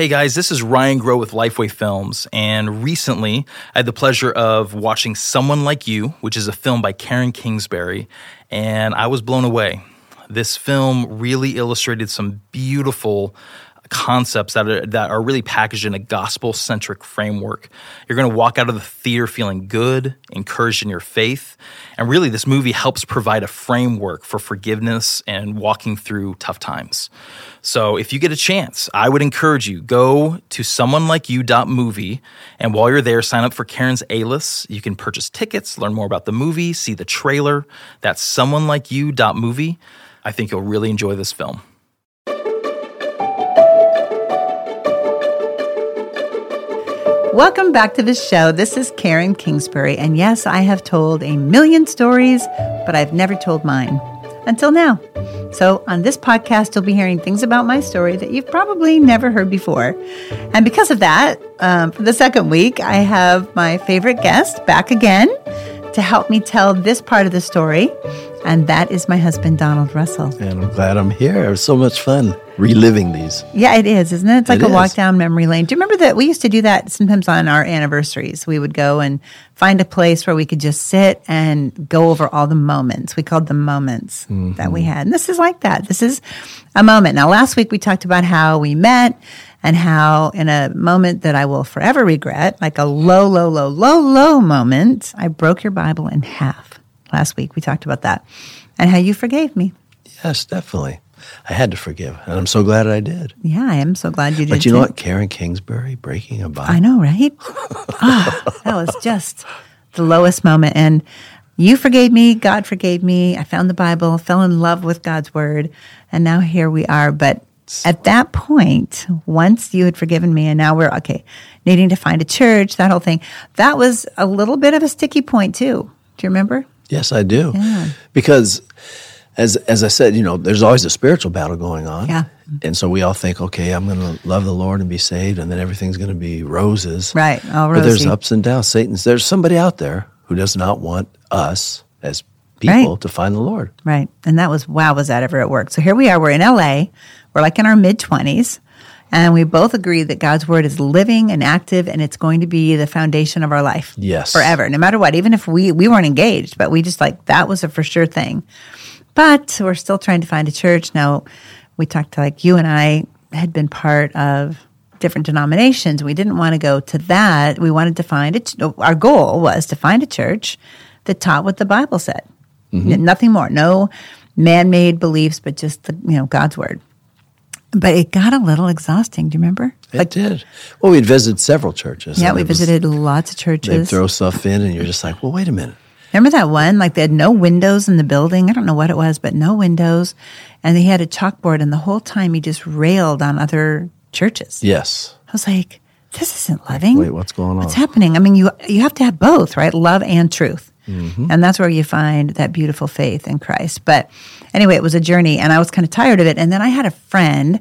Hey guys, this is Ryan Grow with Lifeway Films, and recently I had the pleasure of watching Someone Like You, which is a film by Karen Kingsbury, and I was blown away. This film really illustrated some beautiful concepts that are, that are really packaged in a gospel centric framework. You're going to walk out of the theater feeling good, encouraged in your faith. And really, this movie helps provide a framework for forgiveness and walking through tough times. So if you get a chance, I would encourage you go to someonelikeyou.movie and while you're there sign up for Karen's A-list. You can purchase tickets, learn more about the movie, see the trailer. That's someonelikeyou.movie. I think you'll really enjoy this film. Welcome back to the show. This is Karen Kingsbury. And yes, I have told a million stories, but I've never told mine until now. So, on this podcast, you'll be hearing things about my story that you've probably never heard before. And because of that, um, for the second week, I have my favorite guest back again to help me tell this part of the story. And that is my husband, Donald Russell. And I'm glad I'm here. It was so much fun reliving these. Yeah, it is, isn't it? It's like It a walk down memory lane. Do you remember that we used to do that sometimes on our anniversaries? We would go and find a place where we could just sit and go over all the moments. We called them moments that we mm-hmm. had. And this is like that. This is a moment. Now, last week we talked about how we met and how in a moment that I will forever regret, like a low, low, low, low, low moment, I broke your Bible in half. Last week we talked about that and how you forgave me. Yes, definitely. I had to forgive, and I'm so glad I did. Yeah, I am so glad you did. But you know too. what? Karen Kingsbury breaking a Bible. I know, right? Ah, that was just the lowest moment. And you forgave me, God forgave me. I found the Bible, fell in love with God's word, and now here we are. But at that point, once you had forgiven me, and now we're okay, needing to find a church, that whole thing, that was a little bit of a sticky point, too. Do you remember? Yes, I do. Because as as I said, you know, there's always a spiritual battle going on. Yeah. And so we all think, okay, I'm going to love the Lord and be saved, and then everything's going to be roses. Right, all But there's ups and downs. Satan's there's somebody out there who does not want us as people Right. to find the Lord. Right. And that was, wow, was that ever at work? So here we are, we're in LA, we're like in our mid 20s, and we both agree that God's word is living and active and it's going to be the foundation of our life. Yes. Forever, no matter what. Even if we, we weren't engaged, but we just like, that was a for sure thing. But we're still trying to find a church. Now, we talked to like you and I had been part of different denominations. We didn't want to go to that. We wanted to find it. Our goal was to find a church that taught what the Bible said. Mm-hmm. N- Nothing more. No man-made beliefs, but just the, you know God's word. But it got a little exhausting. Do you remember? It did. Well, we'd visited several churches. Yeah, we it was- visited lots of churches. They'd throw stuff in, and you're just like, well, wait a minute. Remember that one? Like they had no windows in the building. I don't know what it was, but no windows. And they had a chalkboard, and the whole time he just railed on other churches. Yes. I was like, this isn't loving. Wait, what's going on? What's happening? I mean, you you have to have both, right? Love and truth. Mm-hmm. And that's where you find that beautiful faith in Christ. But anyway, it was a journey, and I was kind of tired of it. And then I had a friend,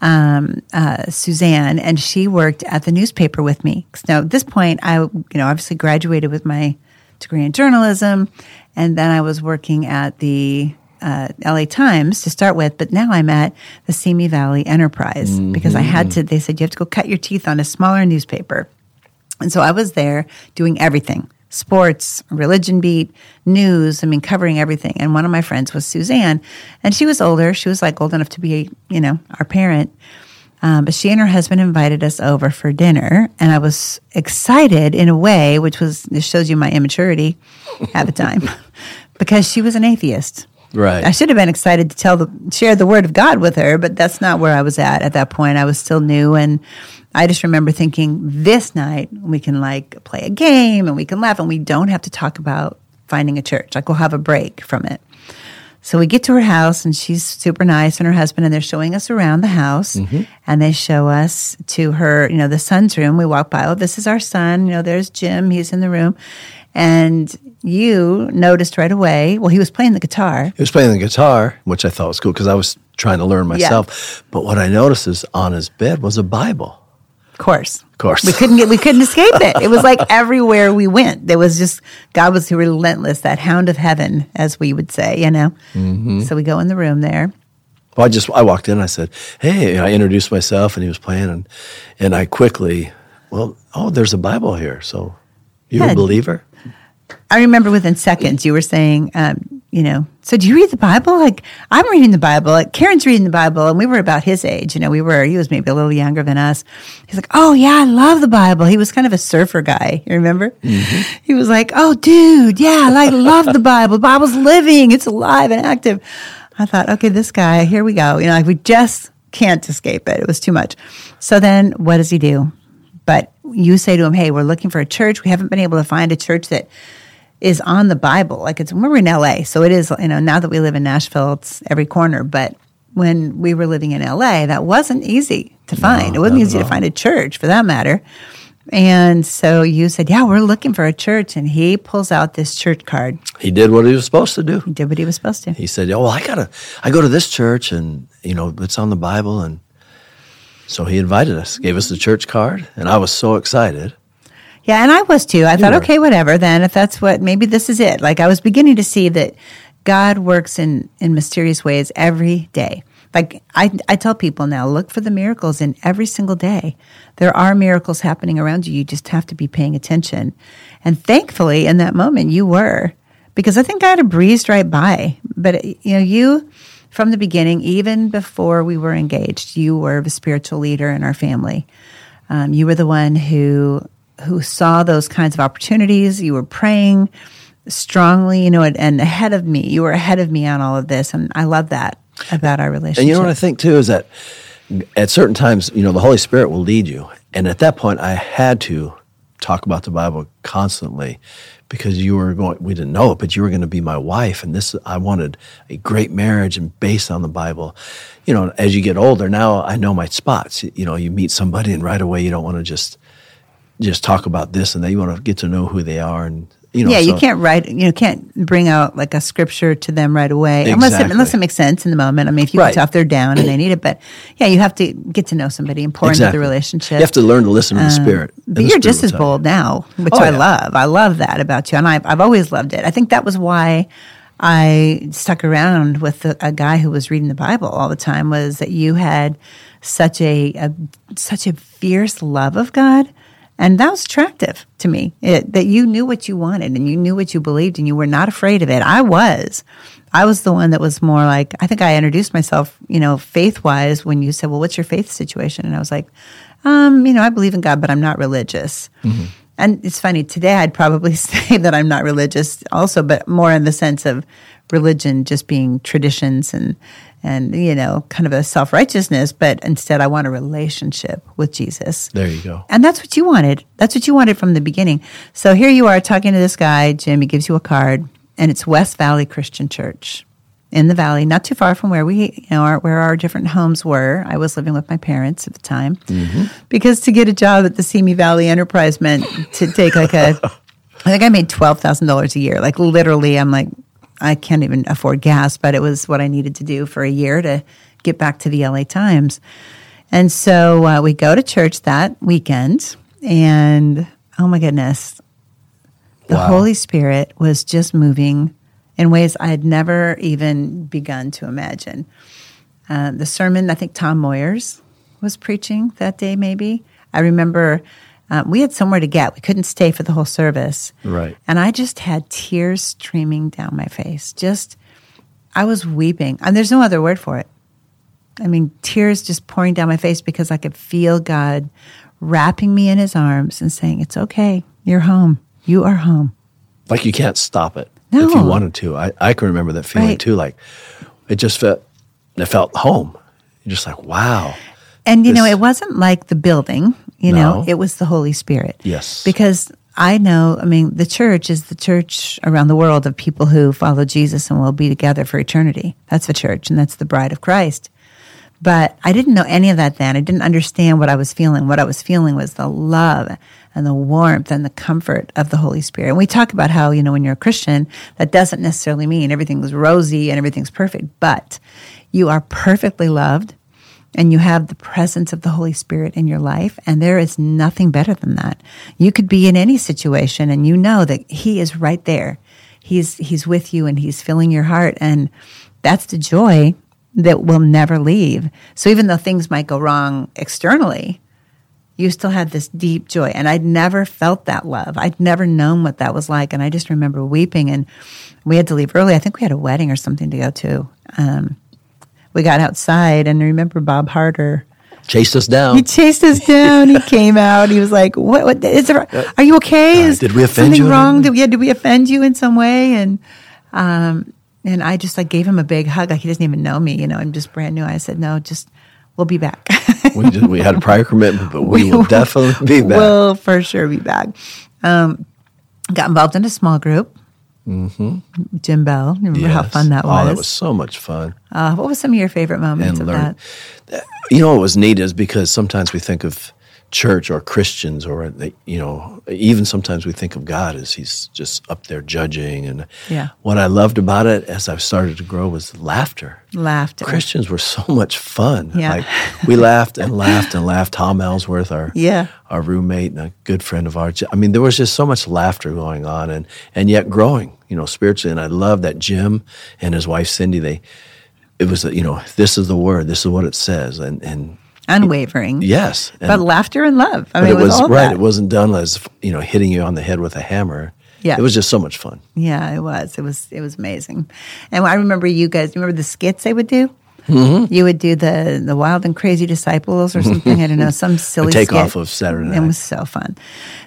um, uh, Suzanne, and she worked at the newspaper with me. Now, at this point, I, you know, obviously graduated with my degree in journalism, and then I was working at the uh, LA Times to start with, but now I'm at the Simi Valley Enterprise because I had to, they said, you have to go cut your teeth on a smaller newspaper. And so I was there doing everything sports, religion beat, news, I mean, covering everything. And one of my friends was Suzanne, and she was older. She was like old enough to be, you know, our parent. Um, but she and her husband invited us over for dinner, and I was excited in a way, which was this shows you my immaturity at the time, because she was an atheist. Right. I should have been excited to tell the share the word of God with her, but that's not where I was at at that point. I was still new and I just remember thinking this night we can like play a game and we can laugh and we don't have to talk about finding a church. Like we'll have a break from it. So we get to her house and she's super nice and her husband and they're showing us around the house mm-hmm. and they show us to her, you know, the son's room. We walk by, oh, this is our son. You know, there's Jim. He's in the room. And you noticed right away, well, he was playing the guitar. He was playing the guitar, which I thought was cool because I was trying to learn myself. But what I noticed is on his bed was a Bible. Of course. Of course. We couldn't get we couldn't escape it. It was like everywhere we went. There was just God was relentless, that hound of heaven, as we would say, you know. Mm-hmm. So we go in the room there Well, I just I walked in. I said, "Hey," I introduced myself, and he was playing, and and I quickly, well, oh, there's a Bible here. So, you're Yeah. a believer? I remember within seconds you were saying, um, you know, so do you read the Bible? Like I'm reading the Bible. Like Karen's reading the Bible, and we were about his age. You know, we were. He was maybe a little younger than us. He's like, oh yeah, I love the Bible. He was kind of a surfer guy. You remember? He was like, oh dude, yeah, I like love the Bible. The Bible's living. It's alive and active. I thought, okay, this guy, here we go. You know, like we just can't escape it. It was too much. So then, what does he do? But you say to him, hey, we're looking for a church. We haven't been able to find a church that is on the Bible. Like it's when we're in LA, so it is. You know, now that we live in Nashville, it's every corner. But when we were living in LA, that wasn't easy to find. it wasn't easy to find a church, for that matter. And so you said, "Yeah, we're looking for a church," and he pulls out this church card. He did what he was supposed to do. He did what he was supposed to. He said, "Oh, well, I gotta, I go to this church, and you know, it's on the Bible." And so he invited us, gave us the church card, and I was so excited. Yeah, and I was too. I thought, were. okay, whatever. Then, if that's what, maybe this is it. Like I was beginning to see that God works in in mysterious ways every day. Like I, I tell people now, look for the miracles in every single day. There are miracles happening around you. You just have to be paying attention. And thankfully, in that moment, you were, because I think God had a breezed right by. But you know, you from the beginning, even before we were engaged, you were the spiritual leader in our family. Um, you were the one who who saw those kinds of opportunities. You were praying strongly, you know, and, and ahead of me. You were ahead of me on all of this, and I love that about our relationship. And you know what I think too is that at certain times, you know, the Holy Spirit will lead you. And at that point, I had to talk about the Bible constantly because you were going, we didn't know it, but you were going to be my wife. And this, I wanted a great marriage and based on the Bible. You know, as you get older, now I know my spots. You know, you meet somebody and right away you don't want to just, just talk about this and then you want to get to know who they are. And, you know, yeah, you can't write, you know, can't bring out like a scripture to them right away unless it, unless it makes sense in the moment. I mean, if you Right. can tell if they're down and they need it, but yeah, you have to get to know somebody and pour into the relationship. You have to learn to listen to the um, Spirit. and But the you're just as bold now, which Oh, I yeah. love. I love that about you, and I've I've always loved it. I think that was why I stuck around with a, a guy who was reading the Bible all the time. Was that you had such a, a such a fierce love of God, and that was attractive to me. It, that you knew what you wanted and you knew what you believed, and you were not afraid of it. I was. I was the one that was more like I think I introduced myself, you know, faith wise when you said, "Well, what's your faith situation?" And I was like, um, you know, I believe in God, but I'm not religious. And it's funny, today I'd probably say that I'm not religious also, but more in the sense of religion just being traditions and, and you know, kind of a self righteousness. But instead, I want a relationship with Jesus. There you go. And that's what you wanted. That's what you wanted from the beginning. So here you are talking to this guy, Jim. He gives you a card, and it's West Valley Christian Church in the valley, not too far from where we, you know, our, where our different homes were. I was living with my parents at the time mm-hmm. because to get a job at the Simi Valley Enterprise meant to take like a. I think I made twelve thousand dollars a year. Like literally, I'm like, I can't even afford gas, but it was what I needed to do for a year to get back to the LA Times. And so uh, we go to church that weekend, and oh my goodness, the Wow. Holy Spirit was just moving in ways I had never even begun to imagine. Uh, the sermon, I think Tom Moyers was preaching that day, maybe. I remember um, we had somewhere to get. We couldn't stay for the whole service. Right. And I just had tears streaming down my face. Just, I was weeping. And there's no other word for it. I mean, tears just pouring down my face because I could feel God wrapping me in his arms and saying, It's okay. You're home. You are home. like you can't stop it no. if you wanted to. I, I can remember that feeling Right. too. Like it just felt, it felt home. You're just like, wow. And you know, it wasn't like the building, you know, it was the Holy Spirit. Yes. Because I know, I mean, the church is the church around the world of people who follow Jesus and will be together for eternity. That's the church, and that's the bride of Christ. But I didn't know any of that then. I didn't understand what I was feeling. What I was feeling was the love and the warmth and the comfort of the Holy Spirit. And we talk about how, you know, when you're a Christian, that doesn't necessarily mean everything's rosy and everything's perfect, but you are perfectly loved and you have the presence of the Holy Spirit in your life, and there is nothing better than that. You could be in any situation and you know that He is right there. He's He's with you and He's filling your heart, and that's the joy that will never leave. So even though things might go wrong externally, you still had this deep joy. And I'd never felt that love. I'd never known what that was like. And I just remember weeping and we had to leave early. I think we had a wedding or something to go to. Um, we got outside and I remember Bob Harder. Chased us down. He chased us down. he came out. He was like, "What? what is there? Are you okay? Uh, Is did we offend something you? wrong? Did yeah, did we offend you in some way?" And um, and I just like gave him a big hug. Like he doesn't even know me. You know, I'm just brand new. I said, "No, just we'll be back." we, just, we had a prior commitment, but we will definitely be back. We'll for sure be back. Um, got involved in a small group. Mm-hmm. Jim Bell. Remember how fun that was? Oh, that was so much fun. uh, what was some of your favorite moments and of learn. that? You know what was neat is because sometimes we think of church or Christians or they, you know even sometimes we think of God as he's just up there judging and Yeah. what I loved about it as I've started to grow was laughter. Laughter. Christians were so much fun. Yeah. Like we laughed and laughed and laughed. Tom Ellsworth, our Yeah. our roommate and a good friend of ours. I mean, there was just so much laughter going on and and yet growing, you know, spiritually. And I love that Jim and his wife Cindy, they it was you know, this is the word, this is what it says. And and Unwavering. yes. And, But laughter and love. I mean, it was all right. that. It wasn't done as you know, hitting you on the head with a hammer. Yeah. It was just so much fun. Yeah, it was. It was. It was amazing. And I remember you guys. Remember the skits they would do? Mm-hmm. You would do the the wild and crazy disciples or something. I don't know some silly take off of Saturday Night. It was so fun.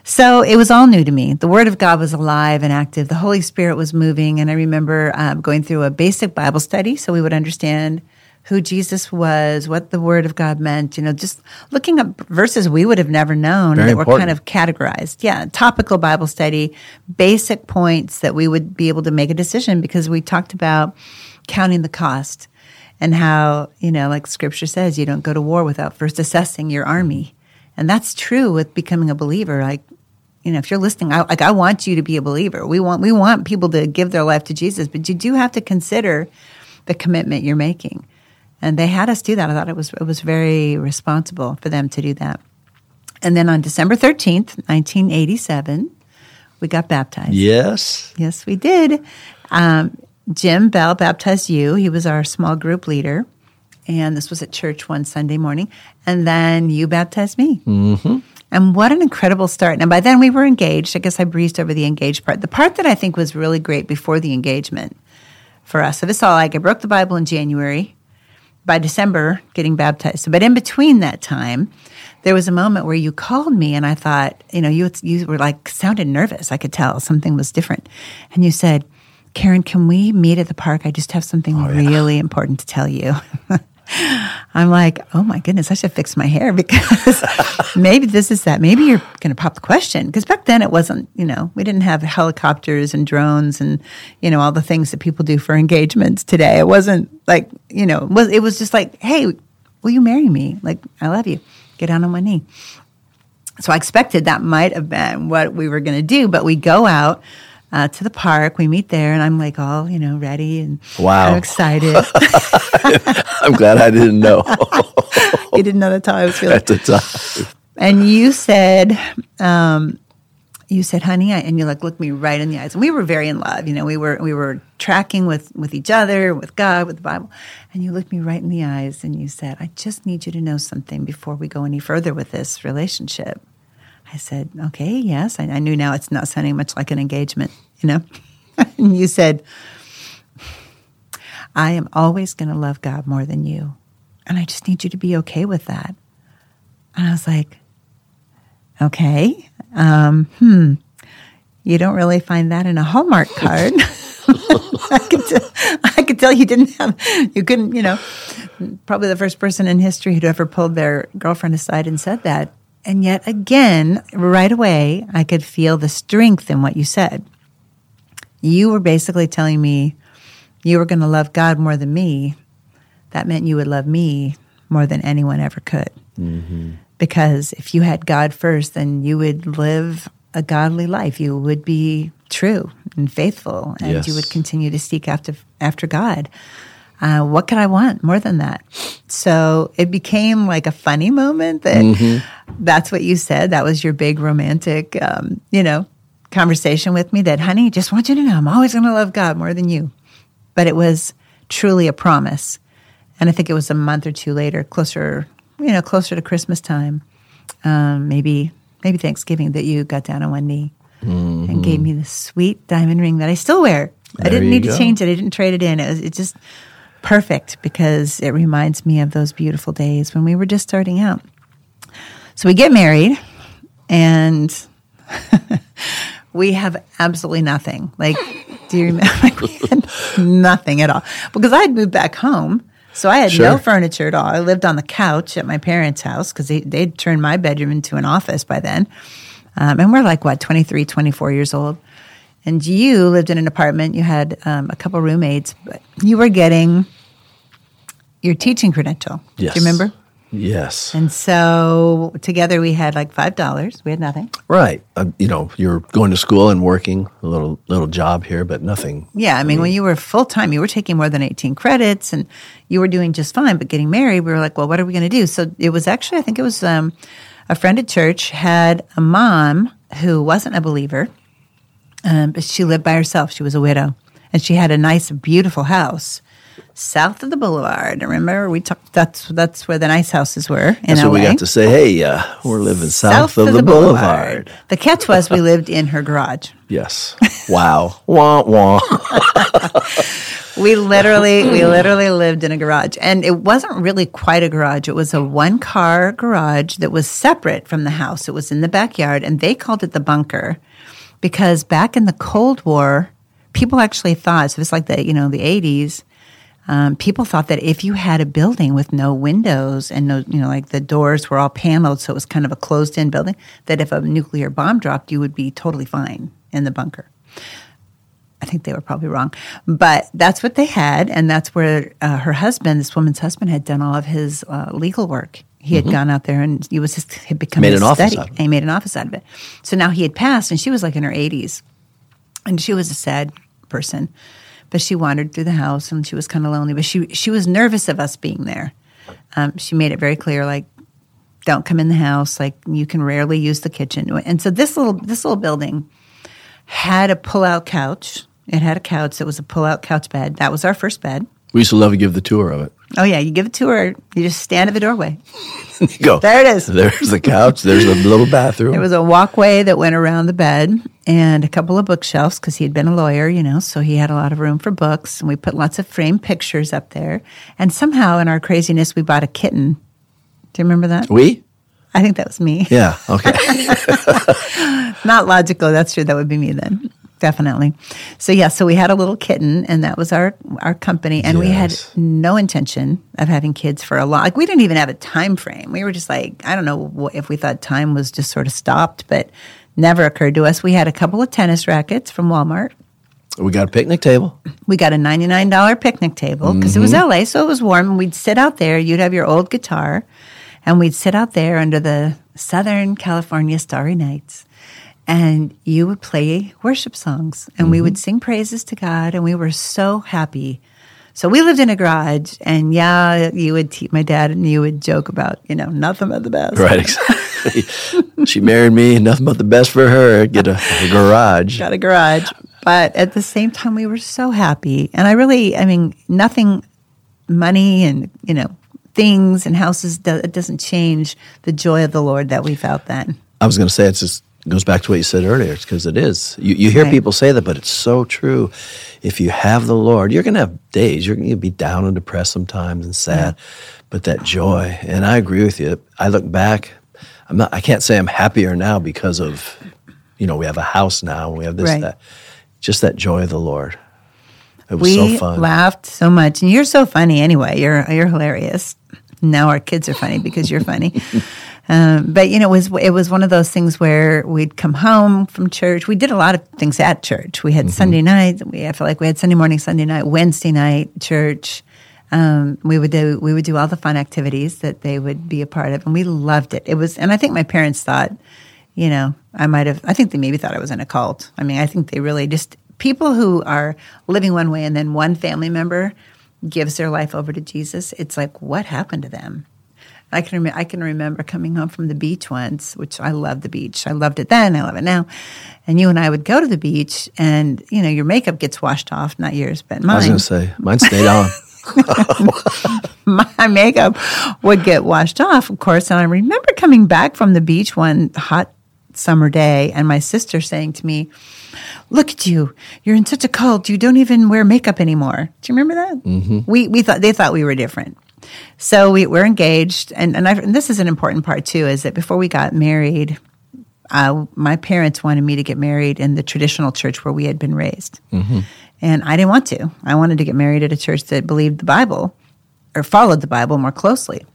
So it was all new to me. The Word of God was alive and active. The Holy Spirit was moving, and I remember um, going through a basic Bible study so we would understand who Jesus was, what the Word of God meant. You know, just looking up verses we would have never known Very that were kind of categorized. Yeah, topical Bible study, basic points that we would be able to make a decision because we talked about counting the cost and how, you know, like scripture says, you don't go to war without first assessing your army. And that's true with becoming a believer. Like, you know, if you're listening, I, like I want you to be a believer. We want we want people to give their life to Jesus, but you do have to consider the commitment you're making. And they had us do that. I thought it was it was very responsible for them to do that. And then on December 13th, 1987, we got baptized. Yes. Yes, we did. Um, Jim Bell baptized you. He was our small group leader. And this was at church one Sunday morning. And then you baptized me. Mm-hmm. And what an incredible start. And by then we were engaged. I guess I breezed over the engaged part. The part that I think was really great before the engagement for us. So this all like I broke the Bible in January. By December, getting baptized. So, but in between that time, there was a moment where you called me, and I thought, you know, you you were like sounded nervous. I could tell something was different, and you said, "Karen, can we meet at the park? I just have something oh, really important to tell you." I'm like, oh my goodness, I should fix my hair because maybe this is that. Maybe you're going to pop the question. Because back then it wasn't, you know, we didn't have helicopters and drones and, you know, all the things that people do for engagements today. It wasn't like, you know, it was, it was just like, hey, will you marry me? Like, I love you. Get down on my knee. So I expected that might have been what we were going to do, but we go out. Uh, to the park, we meet there, and I'm like all you know ready and Wow. I'm excited. I'm glad I didn't know you didn't know that's how I was feeling. at the time. And you said, um, you said, honey, I, and you like looked me right in the eyes. And we were very in love. You know, we were we were tracking with with each other, with God, with the Bible. And you looked me right in the eyes and you said, I just need you to know something before we go any further with this relationship. I said, okay, yes. I, I knew now it's not sounding much like an engagement, you know. and you said, I am always going to love God more than you, and I just need you to be okay with that. And I was like, okay, um, hmm, you don't really find that in a Hallmark card. I could tell, I could tell you didn't have, you couldn't, you know, probably the first person in history who'd ever pulled their girlfriend aside and said that. And yet again, right away, I could feel the strength in what you said. You were basically telling me you were going to love God more than me. That meant you would love me more than anyone ever could. Mm-hmm. Because if you had God first, then you would live a godly life. You would be true and faithful, and you would continue to seek after after God. Uh, what could I want more than that? So it became like a funny moment that that's what you said. That was your big romantic, um, you know, conversation with me. That, honey, just want you to know, I'm always going to love God more than you. But it was truly a promise And I think it was a month or two later, closer, you know, closer to Christmas time, um, maybe maybe Thanksgiving, that you got down on one knee and gave me this sweet diamond ring that I still wear. I didn't need to change it. I didn't trade it in. It was it just perfect because it reminds me of those beautiful days when we were just starting out. So we get married and we have absolutely nothing. Like, do you remember? Like, we had nothing at all because I had moved back home. So I had no furniture at all. I lived on the couch at my parents' house because they, they'd turned my bedroom into an office by then. Um, and we're like, what, 23, 24 years old. And you lived in an apartment. You had um, a couple roommates, but you were getting your teaching credential. Yes. Do you remember? Yes. And so together we had like $5. We had nothing. Right. Uh, you know, you're going to school and working a little little job here, but nothing. Yeah, I mean, when you were full time, you were taking more than 18 credits and you were doing just fine. But getting married, we were like, well, what are we going to do? So it was actually, I think it was um, a friend at church had a mom who wasn't a believer, um, but she lived by herself. She was a widow and she had a nice, beautiful house south of the boulevard. Remember, we talked, that's, that's where the nice houses were. That's what we LA. got to say. Hey, uh, we're living south, of, the, boulevard. The catch was we lived in her garage. Yes. Wow. wah wah. We literally, we literally lived in a garage, and it wasn't really quite a garage. It was a one-car garage that was separate from the house. It was in the backyard, and they called it the bunker because back in the Cold War, people actually thought so. was like the you know the eighties. Um, people thought that if you had a building with no windows and no, you know, like the doors were all paneled, so it was kind of a closed-in building, that if a nuclear bomb dropped, you would be totally fine in the bunker. I think they were probably wrong, but that's what they had, and that's where uh, her husband, this woman's husband, had done all of his uh, legal work. He had gone out there, and he was just had become Made an office study, out of it. and he made an office out of it. So now he had passed, and she was like in her eighties, and she was a sad person, but she wandered through the house, and she was kind of lonely. But she she was nervous of us being there. Um, she made it very clear, like don't come in the house. Like you can rarely use the kitchen. And so this little this little building had a pull out couch. It had a couch that was a pull out couch bed. That was our first bed. We used to love to give the tour of it. Oh yeah, you give a tour. You just stand at the doorway. You go. There it is. There's the couch. There's the little bathroom. There was a walkway that went around the bed and a couple of bookshelves because he had been a lawyer, you know, so he had a lot of room for books. And we put lots of framed pictures up there. And somehow in our craziness, we bought a kitten. Do you remember that? we? I think that was me. Yeah. Okay. Not logical. That's true. That would be me then. Definitely. So yeah, so we had a little kitten and that was our our company and we had no intention of having kids for a long like we didn't even have a time frame. We were just like I don't know if we thought time was just sort of stopped, but never occurred to us. We had a couple of tennis rackets from Walmart. we got a picnic table. We got a $99 picnic table because it was mm-hmm. LA, so it was warm. And we'd sit out there. You'd have your old guitar, and we'd sit out there under the Southern California starry nights. And you would play worship songs, and we would mm-hmm. sing praises to God, and we were so happy. So we lived in a garage, and yeah, you would, te- my dad and you would joke about, you know, nothing but the best. Right. Exactly. she married me. Nothing but the best for her. Get a, a garage. got a garage. But at the same time, we were so happy. And I really, I mean, nothing, money and, you know, things and houses, do, it doesn't change the joy of the Lord that we felt then. I was going to say it's just goes back to what you said earlier. It's because it is. You, you hear Right. people say that, but it's so true. If you have the Lord, you're going to have days. You're going to be down and depressed sometimes and sad, but that joy. And I agree with you. I look back. I'm not. I can't say I'm happier now because of, you know, we have a house now. We have this Right. that. Just that joy of the Lord. It was We so fun. laughed so much. And you're so funny anyway. You're, you're hilarious. Now our kids are funny because you're funny. Um, but you know, it was it was one of those things where we'd come home from church. We did a lot of things at church. We had Sunday night. We I feel like we had Sunday morning, Sunday night, Wednesday night church. Um, we would do we would do all the fun activities that they would be a part of, and we loved it. It was, and I think my parents thought, you know, I might have. I think they maybe thought I was in a cult. I mean, I think they really just people who are living one way, and then one family member gives their life over to Jesus. It's like, what happened to them? I can rem- I can remember coming home from the beach once, which I love the beach. I loved it then. I love it now. And you and I would go to the beach, and you know your makeup gets washed off, not yours, but mine. I was going to say mine stayed on. my makeup would get washed off, of course. And I remember coming back from the beach one hot summer day and my sister saying to me, Look at you. You're in such a cult. You don't even wear makeup anymore. Do you remember that? Mm-hmm. We, we thought, they thought we were different. So we, we're engaged. And, and, and this is an important part too, is that before we got married, uh, my parents wanted me to get married in the traditional church where we had been raised. Mm-hmm. And I didn't want to. I wanted to get married at a church that believed the Bible or followed the Bible more closely.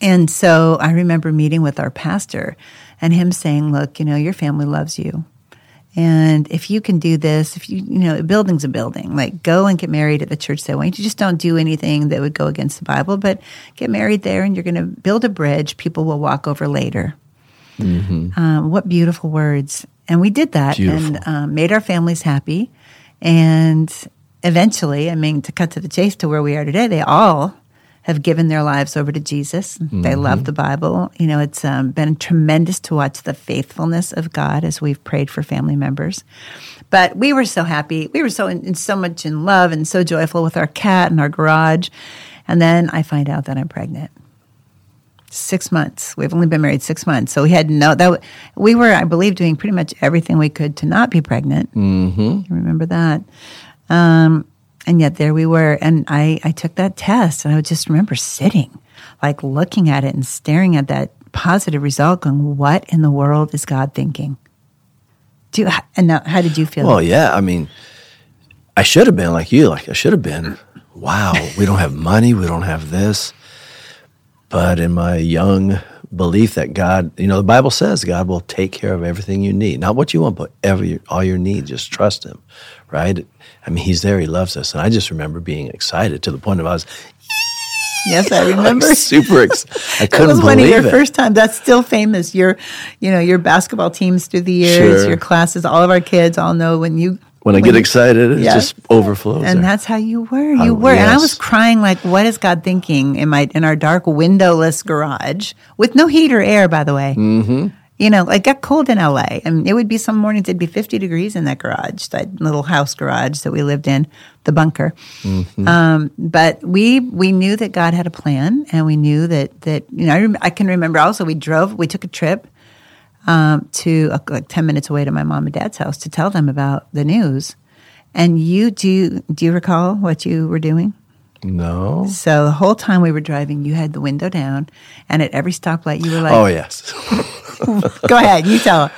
And so I remember meeting with our pastor and him saying, Look, you know, your family loves you. And if you can do this, if you, you know, a building's a building, like go and get married at the church that way. You just don't do anything that would go against the Bible, but get married there and you're going to build a bridge people will walk over later. Mm-hmm. Um, what beautiful words. And we did that beautiful. and um, made our families happy. And eventually, I mean, to cut to the chase to where we are today, they all have given their lives over to Jesus. Mm-hmm. They love the Bible. You know, it's um, been tremendous to watch the faithfulness of God as we've prayed for family members. But we were so happy. We were so in, in so much in love and so joyful with our cat in our garage. And then I find out that I'm pregnant. Six months. We've only been married six months, so we had no. That we were, I believe, doing pretty much everything we could to not be pregnant. Mm-hmm. Remember that. Um, and yet there we were. And I, I took that test and I would just remember sitting, like looking at it and staring at that positive result, going, what in the world is God thinking? Do you, and now, how did you feel? Well, yeah. I mean, I should have been like you. Like I should have been, wow, we don't have money. We don't have this. But in my young belief that God, you know, the Bible says God will take care of everything you need. Not what you want, but every all your needs. Just trust Him, right? I mean, He's there. He loves us, and I just remember being excited to the point of I was. Yes, I remember. super. excited. I couldn't believe it. that was one of your it. first time. That's still famous. Your, you know, your basketball teams through the years, Sure. your classes. All of our kids all know when you When I get you- excited, it Yeah. just overflows. and there. that's how you were. You were, and I was crying like, "What is God thinking?" In my in our dark windowless garage with no heat or air, by the way. Mm-hmm. You know, it got cold in LA, and it would be some mornings it'd be fifty degrees in that garage, that little house garage that we lived in, the bunker. Mm-hmm. Um, but we we knew that God had a plan, and we knew that that you know I, rem- I can remember also we drove, we took a trip um, to uh, like ten minutes away to my mom and dad's house to tell them about the news. And you do do you recall what you were doing? no. So the whole time we were driving, you had the window down, and at every stoplight, you were like, Oh yes. "Go ahead, you tell." Her.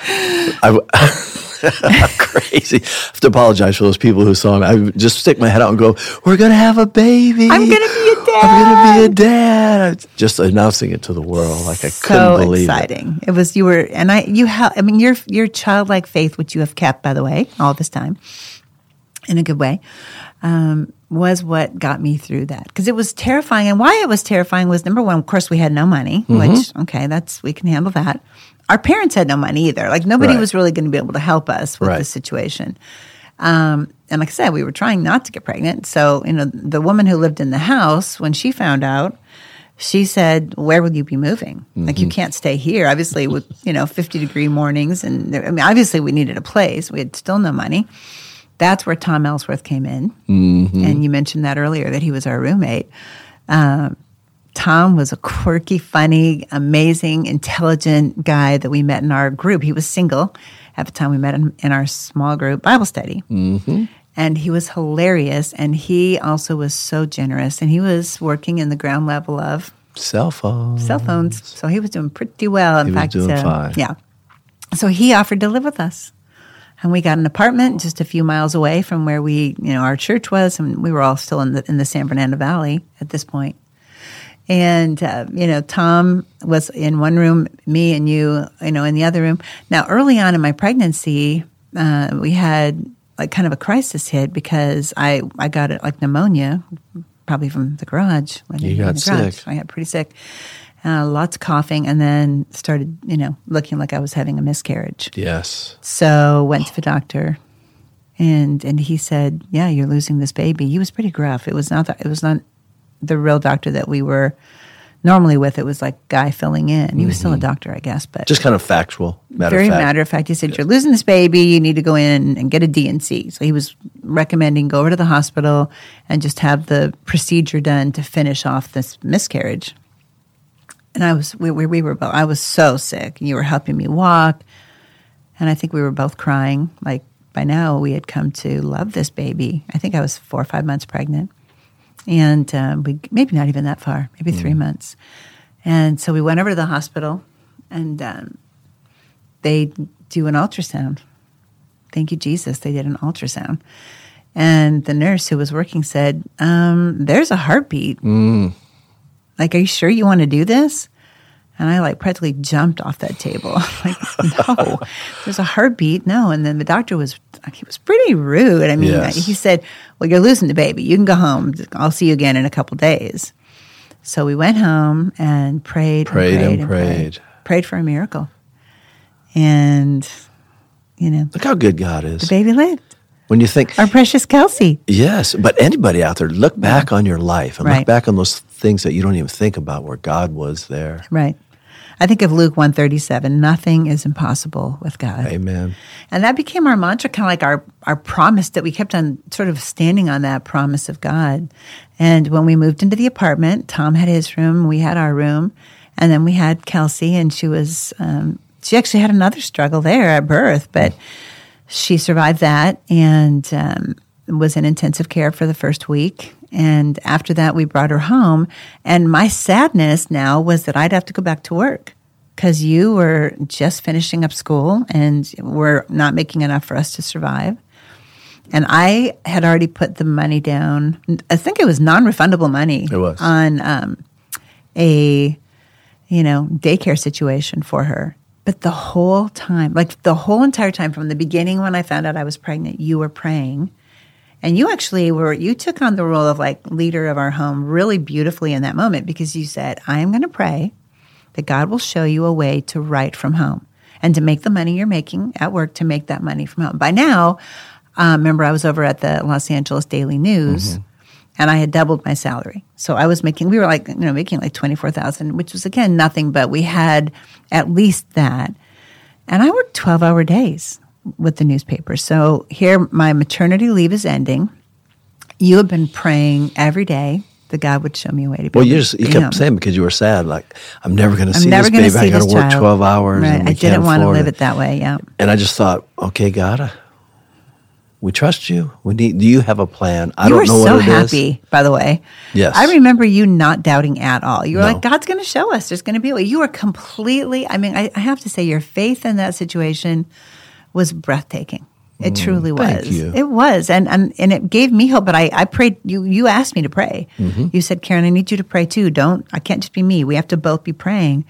I, am crazy. I have to apologize for those people who saw me. I just stick my head out and go, "We're gonna have a baby. I'm gonna be a dad. I'm gonna be a dad." Just announcing it to the world, like I so couldn't believe it. exciting. It. was you were, and I you held. I mean, your your childlike faith, which you have kept, by the way, all this time, in a good way, um, was what got me through that because it was terrifying. And why it was terrifying was number one, of course, we had no money, Mm-hmm. which okay, that's we can handle that. Our parents had no money either. Like nobody Right. was really going to be able to help us with Right. the situation. Um, and like I said, we were trying not to get pregnant. So, you know, the woman who lived in the house, when she found out, she said, "Where will you be moving? Like you can't stay here. Obviously, with you know fifty degree mornings, and there- I mean, obviously, we needed a place. We had still no money. That's where Tom Ellsworth came in, and you mentioned that earlier that he was our roommate. Um, Tom was a quirky, funny, amazing, intelligent guy that we met in our group. He was single at the time we met him in our small group Bible study. Mm-hmm. And he was hilarious. And he also was so generous. And he was working in the ground level of Cell phone. cell phones. So he was doing pretty well. In He was fact, doing uh, fine. yeah. So he offered to live with us. And we got an apartment just a few miles away from where we, you know, our church was, and we were all still in the in the San Fernando Valley at this point. And uh, you know, Tom was in one room, me and you, you know, in the other room. Now, early on in my pregnancy, uh, we had like kind of a crisis hit because I I got it like pneumonia, probably from the garage. When You got sick. I got pretty sick, uh, lots of coughing, and then started, you know, looking like I was having a miscarriage. Yes. So went to the doctor, and and he said, "Yeah, you're losing this baby." He was pretty gruff. It was not the, it was not the real doctor that we were normally with. It was like guy filling in. He was still a mm-hmm. doctor, I guess, but Just kind of factual. Matter very of fact. matter of fact. He said, "You're losing this baby. You need to go in and get a D&C." So he was recommending go over to the hospital and just have the procedure done to finish off this miscarriage. And I was, we, we, we were both, I was so sick. You were helping me walk. And I think we were both crying. Like by now, we had come to love this baby. I think I was four or five months pregnant. And um, we, maybe not even that far, maybe three months. And so we went over to the hospital and um, they do an ultrasound. Thank you, Jesus. They did an ultrasound. And the nurse who was working said, um, There's a heartbeat. Like, are you sure you want to do this? And I like practically jumped off that table. like, no, there's a heartbeat. No. And then the doctor was, he was pretty rude. I mean, Yes. he said, Well, you're losing the baby. You can go home. I'll see you again in a couple days. So we went home and prayed, Prayed and and prayed, prayed. prayed for a miracle. And, you know, Look how good God is. the baby lived. When you think, Our precious Kelsey. yes, but anybody out there, look back on your life and Right. look back on those things that you don't even think about where God was there. Right. I think of Luke 137, nothing is impossible with God. Amen. And that became our mantra, kind of like our, our promise that we kept on sort of standing on that promise of God. And when we moved into the apartment, Tom had his room, we had our room, and then we had Kelsey, and she was, um, she actually had another struggle there at birth, but she survived that and um, was in intensive care for the first week. And after that, we brought her home. And my sadness now was that I'd have to go back to work because you were just finishing up school and were not making enough for us to survive. And I had already put the money down. I think it was non-refundable money. It was. on um, a you know daycare situation for her. But the whole time, like the whole entire time, from the beginning when I found out I was pregnant, you were praying, and you actually were you took on the role of like leader of our home really beautifully in that moment because you said, "I am going to pray that God will show you a way to write from home and to make the money you're making at work to make that money from home." By now, um, remember I was over at the Los Angeles Daily News and I had doubled my salary. So I was making, we were like, you know, making like 24,000, which was again nothing, but we had at least that. And I worked 12 hour days with the newspaper. So here my maternity leave is ending. You have been praying every day that God would show me a way to be. Well, you just you kept home. saying because you were sad, like I'm never going to see never this baby. to I see got to work child. 12 hours. Right. I didn't want to live it that way. Yeah. And I just thought, okay, God, we trust you. We need. Do you have a plan? I you don't know so what it is. happy, by the way. Yes. I remember you not doubting at all. You were No. like, God's going to show us. There's going to be a way. You were completely, I mean, I, I have to say, your faith in that situation was breathtaking. It truly was. Mm, thank you. It was. And, and and it gave me hope. But I, I prayed, you you asked me to pray. Mm-hmm. You said, Karen, I need you to pray too. Don't, I can't just be me. We have to both be praying.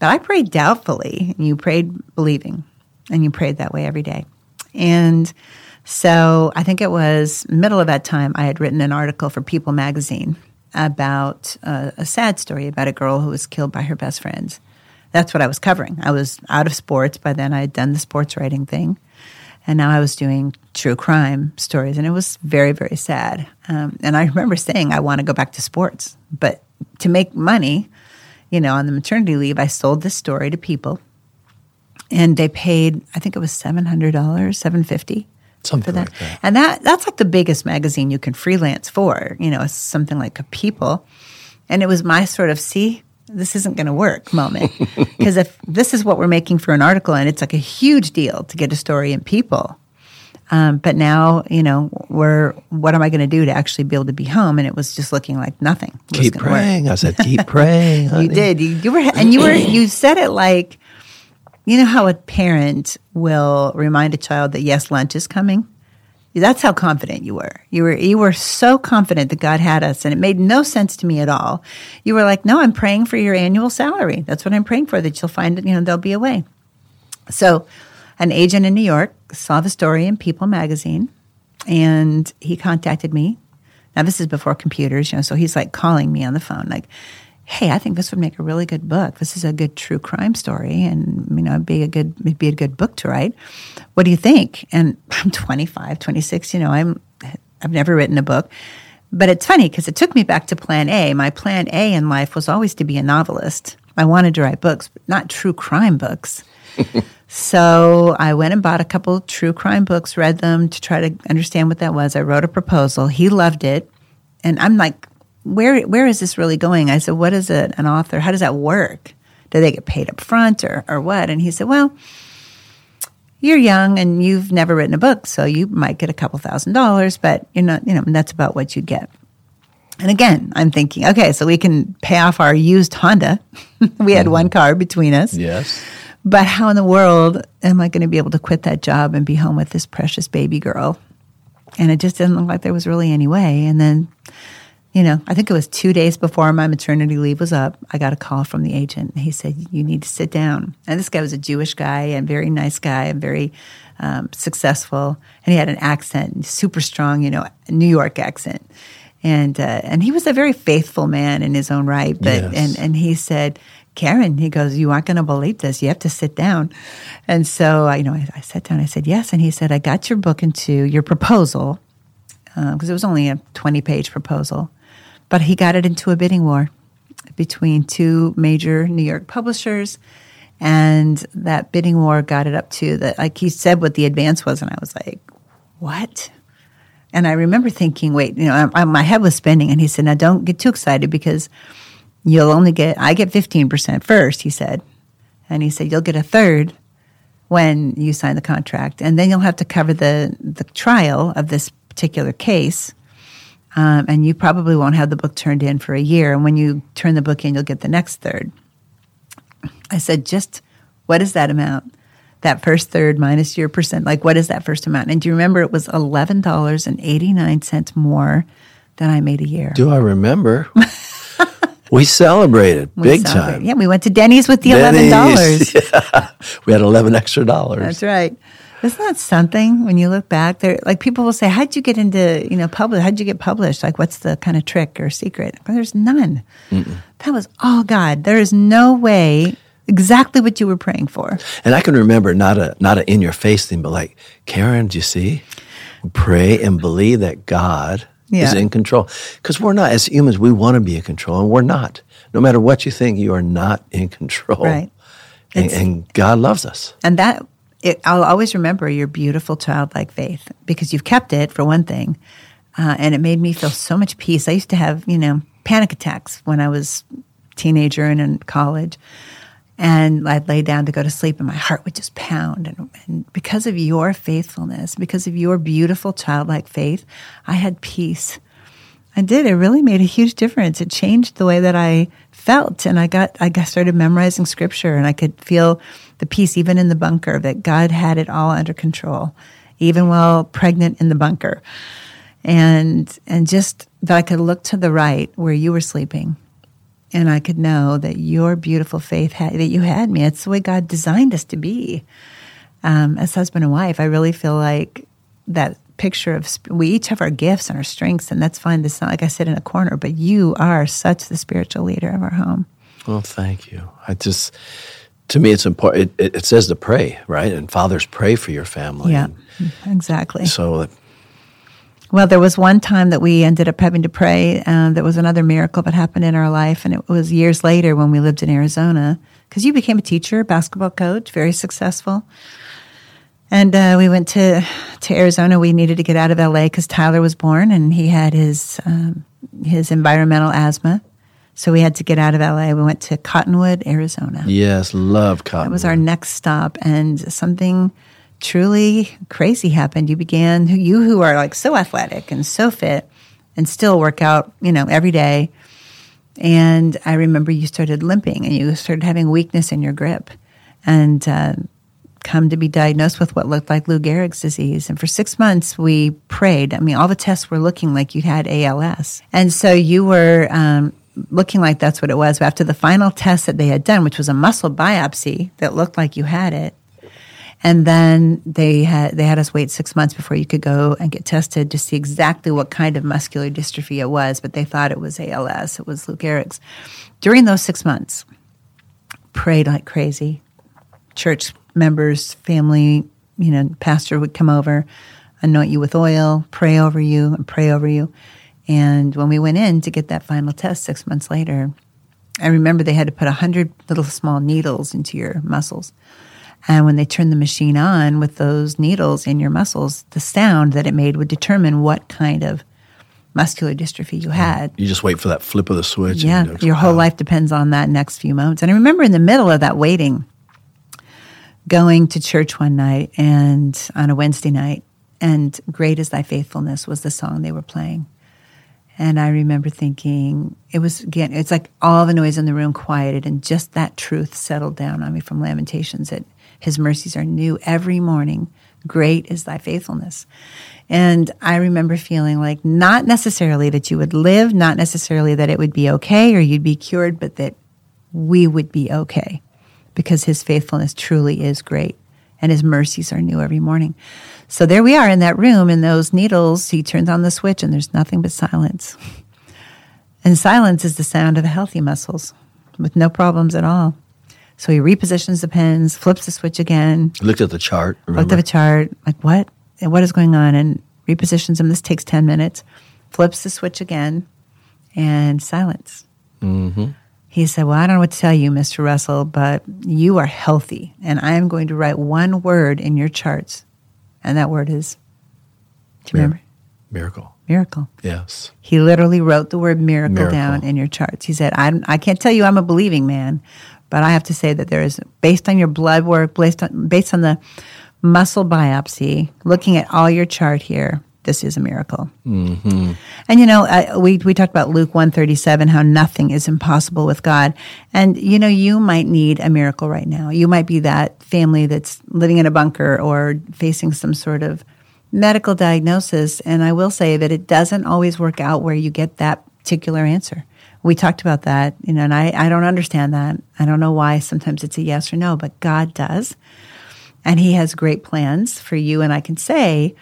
But I prayed doubtfully, and you prayed believing, and you prayed that way every day. And so I think it was middle of that time I had written an article for People magazine about uh, a sad story about a girl who was killed by her best friends. That's what I was covering. I was out of sports by then. I had done the sports writing thing, and now I was doing true crime stories, and it was very, very sad. Um, and I remember saying I want to go back to sports, but to make money, you know, on the maternity leave, I sold this story to people, and they paid. I think it was seven hundred dollars, seven fifty Something for that. like that. And that that's like the biggest magazine you can freelance for. You know, it's something like a People, and it was my sort of see this isn't going to work moment because if this is what we're making for an article and it's like a huge deal to get a story in People. Um, but now, you know, we're what am I going to do to actually be able to be home? And it was just looking like nothing. Keep gonna work. praying. I said, keep praying. You did. You, you were, and you were, you said it like, you know how a parent will remind a child that yes, lunch is coming. That's how confident you were. You were, you were so confident that God had us, and it made no sense to me at all. You were like, "No, I'm praying for your annual salary. That's what I'm praying for. That you'll find, it, you know, there'll be a way." So, an agent in New York saw the story in People magazine, and he contacted me. Now, this is before computers, you know, so he's like calling me on the phone, like, "Hey, I think this would make a really good book. This is a good true crime story, and you know, it'd be a good, it'd be a good book to write. What do you think?" And I'm 25, 26. You know, I'm, I've never written a book, but it's funny because it took me back to Plan A. My Plan A in life was always to be a novelist. I wanted to write books, but not true crime books. so I went and bought a couple of true crime books, read them to try to understand what that was. I wrote a proposal. He loved it. And I'm like, where where is this really going? I said, what is it, an author? How does that work? Do they get paid up front or, or what? And he said, well, you're young and you've never written a book, so you might get a couple thousand dollars, but you're not, you know, that's about what you get. And again, I'm thinking, okay, so we can pay off our used Honda. we had one mm-hmm. car between us. Yes. But how in the world am I going to be able to quit that job and be home with this precious baby girl? And it just didn't look like there was really any way. And then, you know, I think it was two days before my maternity leave was up, I got a call from the agent. And He said, You need to sit down. And this guy was a Jewish guy and very nice guy and very um, successful. And he had an accent, super strong, you know, New York accent and uh, and he was a very faithful man in his own right. But Yes. and and he said, Karen, he goes, you aren't going to believe this. You have to sit down. And so I, you know, I, I sat down. I said yes, and he said, I got your book into your proposal because it was only a twenty page proposal, but he got it into a bidding war between two major New York publishers. And that bidding war got it up to that, like he said what the advance was. And I was like, what? And I remember thinking, wait, you know, I, I, my head was spinning. And he said, now don't get too excited because you'll only get, I get 15% first, he said. And he said, you'll get a third when you sign the contract. And then you'll have to cover the, the trial of this particular case. Um, and you probably won't have the book turned in for a year. And when you turn the book in, you'll get the next third. I said, just what is that amount? That first third minus your percent, like what is that first amount? And do you remember it was $11.89 more than I made a year? Do I remember? we celebrated We big celebrated. time. Yeah, we went to Denny's with the Denny's. $11. Yeah. We had 11 extra dollars. That's right. Isn't that something when you look back? There, like people will say, "How'd you get into you know publish? How'd you get published? Like, what's the kind of trick or secret?" Well, there's none. That was all God. There is no way. Exactly what you were praying for. And I can remember not a not a in your face thing, but like, Karen, do you see? Pray and believe that God is in control. Because we're not, as humans, we want to be in control, and we're not. No matter what you think, you are not in control. Right. And, and God loves us. And that it, I'll always remember your beautiful childlike faith because you've kept it for one thing, uh, and it made me feel so much peace. I used to have you know panic attacks when I was teenager and in college, and I'd lay down to go to sleep, and my heart would just pound. And, and because of your faithfulness, because of your beautiful childlike faith, I had peace. I did. It really made a huge difference. It changed the way that I felt, and I got I got started memorizing scripture, and I could feel the peace even in the bunker that God had it all under control, even while pregnant in the bunker, and and just that I could look to the right where you were sleeping, and I could know that your beautiful faith had that you had me. It's the way God designed us to be um, as husband and wife. I really feel like that picture of we each have our gifts and our strengths, and that's fine to not like I sit in a corner, but you are such the spiritual leader of our home. Well, thank you. I just, to me, it's important. It, it, says to pray, right? And fathers pray for your family. Yeah, exactly. So Well, there was one time that we ended up having to pray. Uh, there was another miracle that happened in our life, and it was years later when we lived in Arizona. Because you became a teacher, basketball coach, very successful. And uh, we went to to Arizona. We needed to get out of LA because Tyler was born, and he had his um, his environmental asthma. So we had to get out of LA. We went to Cottonwood, Arizona. yes, love Cottonwood. That was our next stop, and something truly crazy happened. You began, you who are like so athletic and so fit, and still work out, you know, every day. And I remember you started limping, and you started having weakness in your grip, and uh, come to be diagnosed with what looked like Lou Gehrig's disease. And for six months, we prayed. I mean, all the tests were looking like you had ALS, and so you were. Um, looking like that's what it was. But after the final test that they had done, which was a muscle biopsy that looked like you had it, and then they had they had us wait six months before you could go and get tested to see exactly what kind of muscular dystrophy it was. But they thought it was ALS. It was Lou Gehrig's. During those six months, prayed like crazy. Church members, family, you know, pastor would come over, anoint you with oil, pray over you, and pray over you. And when we went in to get that final test six months later, I remember they had to put a hundred little small needles into your muscles. And when they turned the machine on with those needles in your muscles, the sound that it made would determine what kind of muscular dystrophy you had. You just wait for that flip of the switch. Yeah, and your whole life depends on that next few moments. And I remember in the middle of that waiting, going to church one night and on a Wednesday night, and Great is Thy Faithfulness was the song they were playing. And I remember thinking, it was again, it's like all the noise in the room quieted, and just that truth settled down on me from Lamentations that His mercies are new every morning. Great is Thy faithfulness. And I remember feeling like not necessarily that you would live, not necessarily that it would be okay or you'd be cured, but that we would be okay because His faithfulness truly is great and His mercies are new every morning. So there we are in that room, and those needles, he turns on the switch, and there's nothing but silence. And silence is the sound of the healthy muscles with no problems at all. So he repositions the pens, flips the switch again, Looked at the chart. looked at the chart, like what? And what is going on? And repositions them. This takes 10 minutes, flips the switch again, and silence. Mm-hmm. He said, Well, I don't know what to tell you, Mr. Russell, but you are healthy, and I am going to write one word in your charts. And that word is, do you Mir- remember? Miracle. Miracle. Yes. He literally wrote the word miracle, Miracle. down in your charts. He said, I, I can't tell you I'm a believing man, but I have to say that there is, based on your blood work, based on, based on the muscle biopsy, looking at all your chart here, this is a miracle. And you know, uh, we we talked about Luke one thirty seven, how nothing is impossible with God. And you know, you might need a miracle right now. You might be that family that's living in a bunker or facing some sort of medical diagnosis. And I will say that it doesn't always work out where you get that particular answer. We talked about that, you know, and I, I don't understand that. I don't know why sometimes it's a yes or no, but God does. And He has great plans for you. And I can say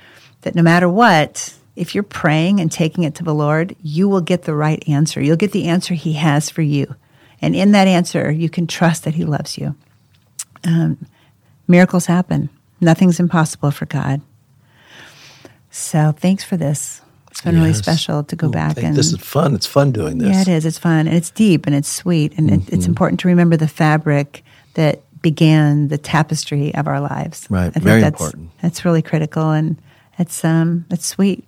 that no matter what, if you're praying and taking it to the Lord, you will get the right answer. You'll get the answer He has for you. And in that answer, you can trust that He loves you. Um, miracles happen, nothing's impossible for God. So thanks for this. It's been really special to go Ooh, back and This is fun. It's fun doing this. yeah, it is. It's fun and it's deep and it's sweet and Mm-hmm. it's important to remember the fabric that began the tapestry of our lives. Right. I think Very that's, important. That's really critical and it's um it's sweet.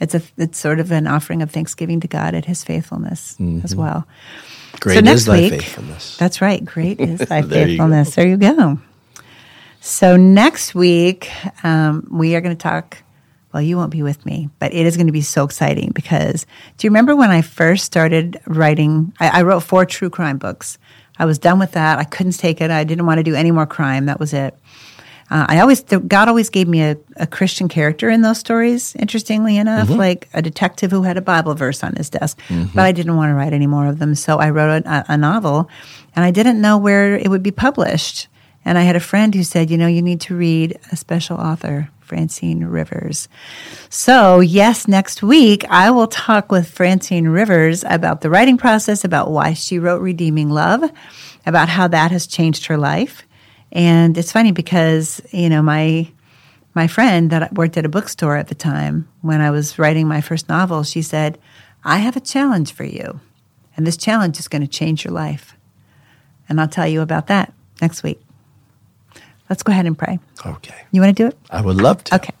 It's a it's sort of an offering of thanksgiving to God at His faithfulness as well. Mm-hmm. Great so next is thy week, faithfulness. That's right. Great is thy There you faithfulness. There you go. So next week, um, we are going to talk. Well, you won't be with me, but it is going to be so exciting because do you remember when I first started writing? I, I wrote four true crime books. I was done with that. I couldn't take it. I didn't want to do any more crime. That was it. Uh, I always God always gave me a, a Christian character in those stories. Interestingly enough, like a detective who had a Bible verse on his desk, but I didn't want to write any more of them. So I wrote a, a novel, and I didn't know where it would be published. And I had a friend who said, you know, you need to read a special author, Francine Rivers. So, yes, next week I will talk with Francine Rivers about the writing process, about why she wrote Redeeming Love, about how that has changed her life. And it's funny because, you know, my my friend that worked at a bookstore at the time when I was writing my first novel, she said, "I have a challenge for you. And this challenge is going to change your life." And I'll tell you about that next week. Let's go ahead and pray. Okay. You want to do it? I would love to. Okay.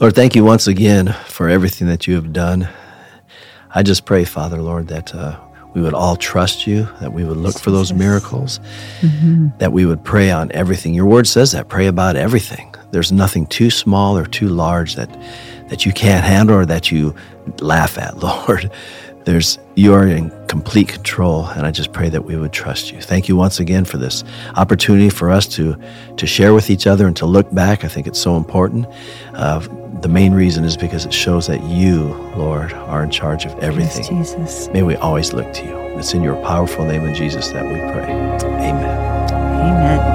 Lord, thank you once again for everything that you have done. I just pray, Father, Lord, that uh, we would all trust you, that we would look for those miracles, that we would pray on everything. Your word says that pray about everything. There's nothing too small or too large that that you can't handle or that you laugh at, Lord. There's you are in complete control, and I just pray that we would trust you. Thank you once again for this opportunity for us to to share with each other and to look back. I think it's so important. Uh, the main reason is because it shows that you, Lord, are in charge of everything. Yes, Jesus. May we always look to you. It's in your powerful name in Jesus that we pray. Amen. Amen.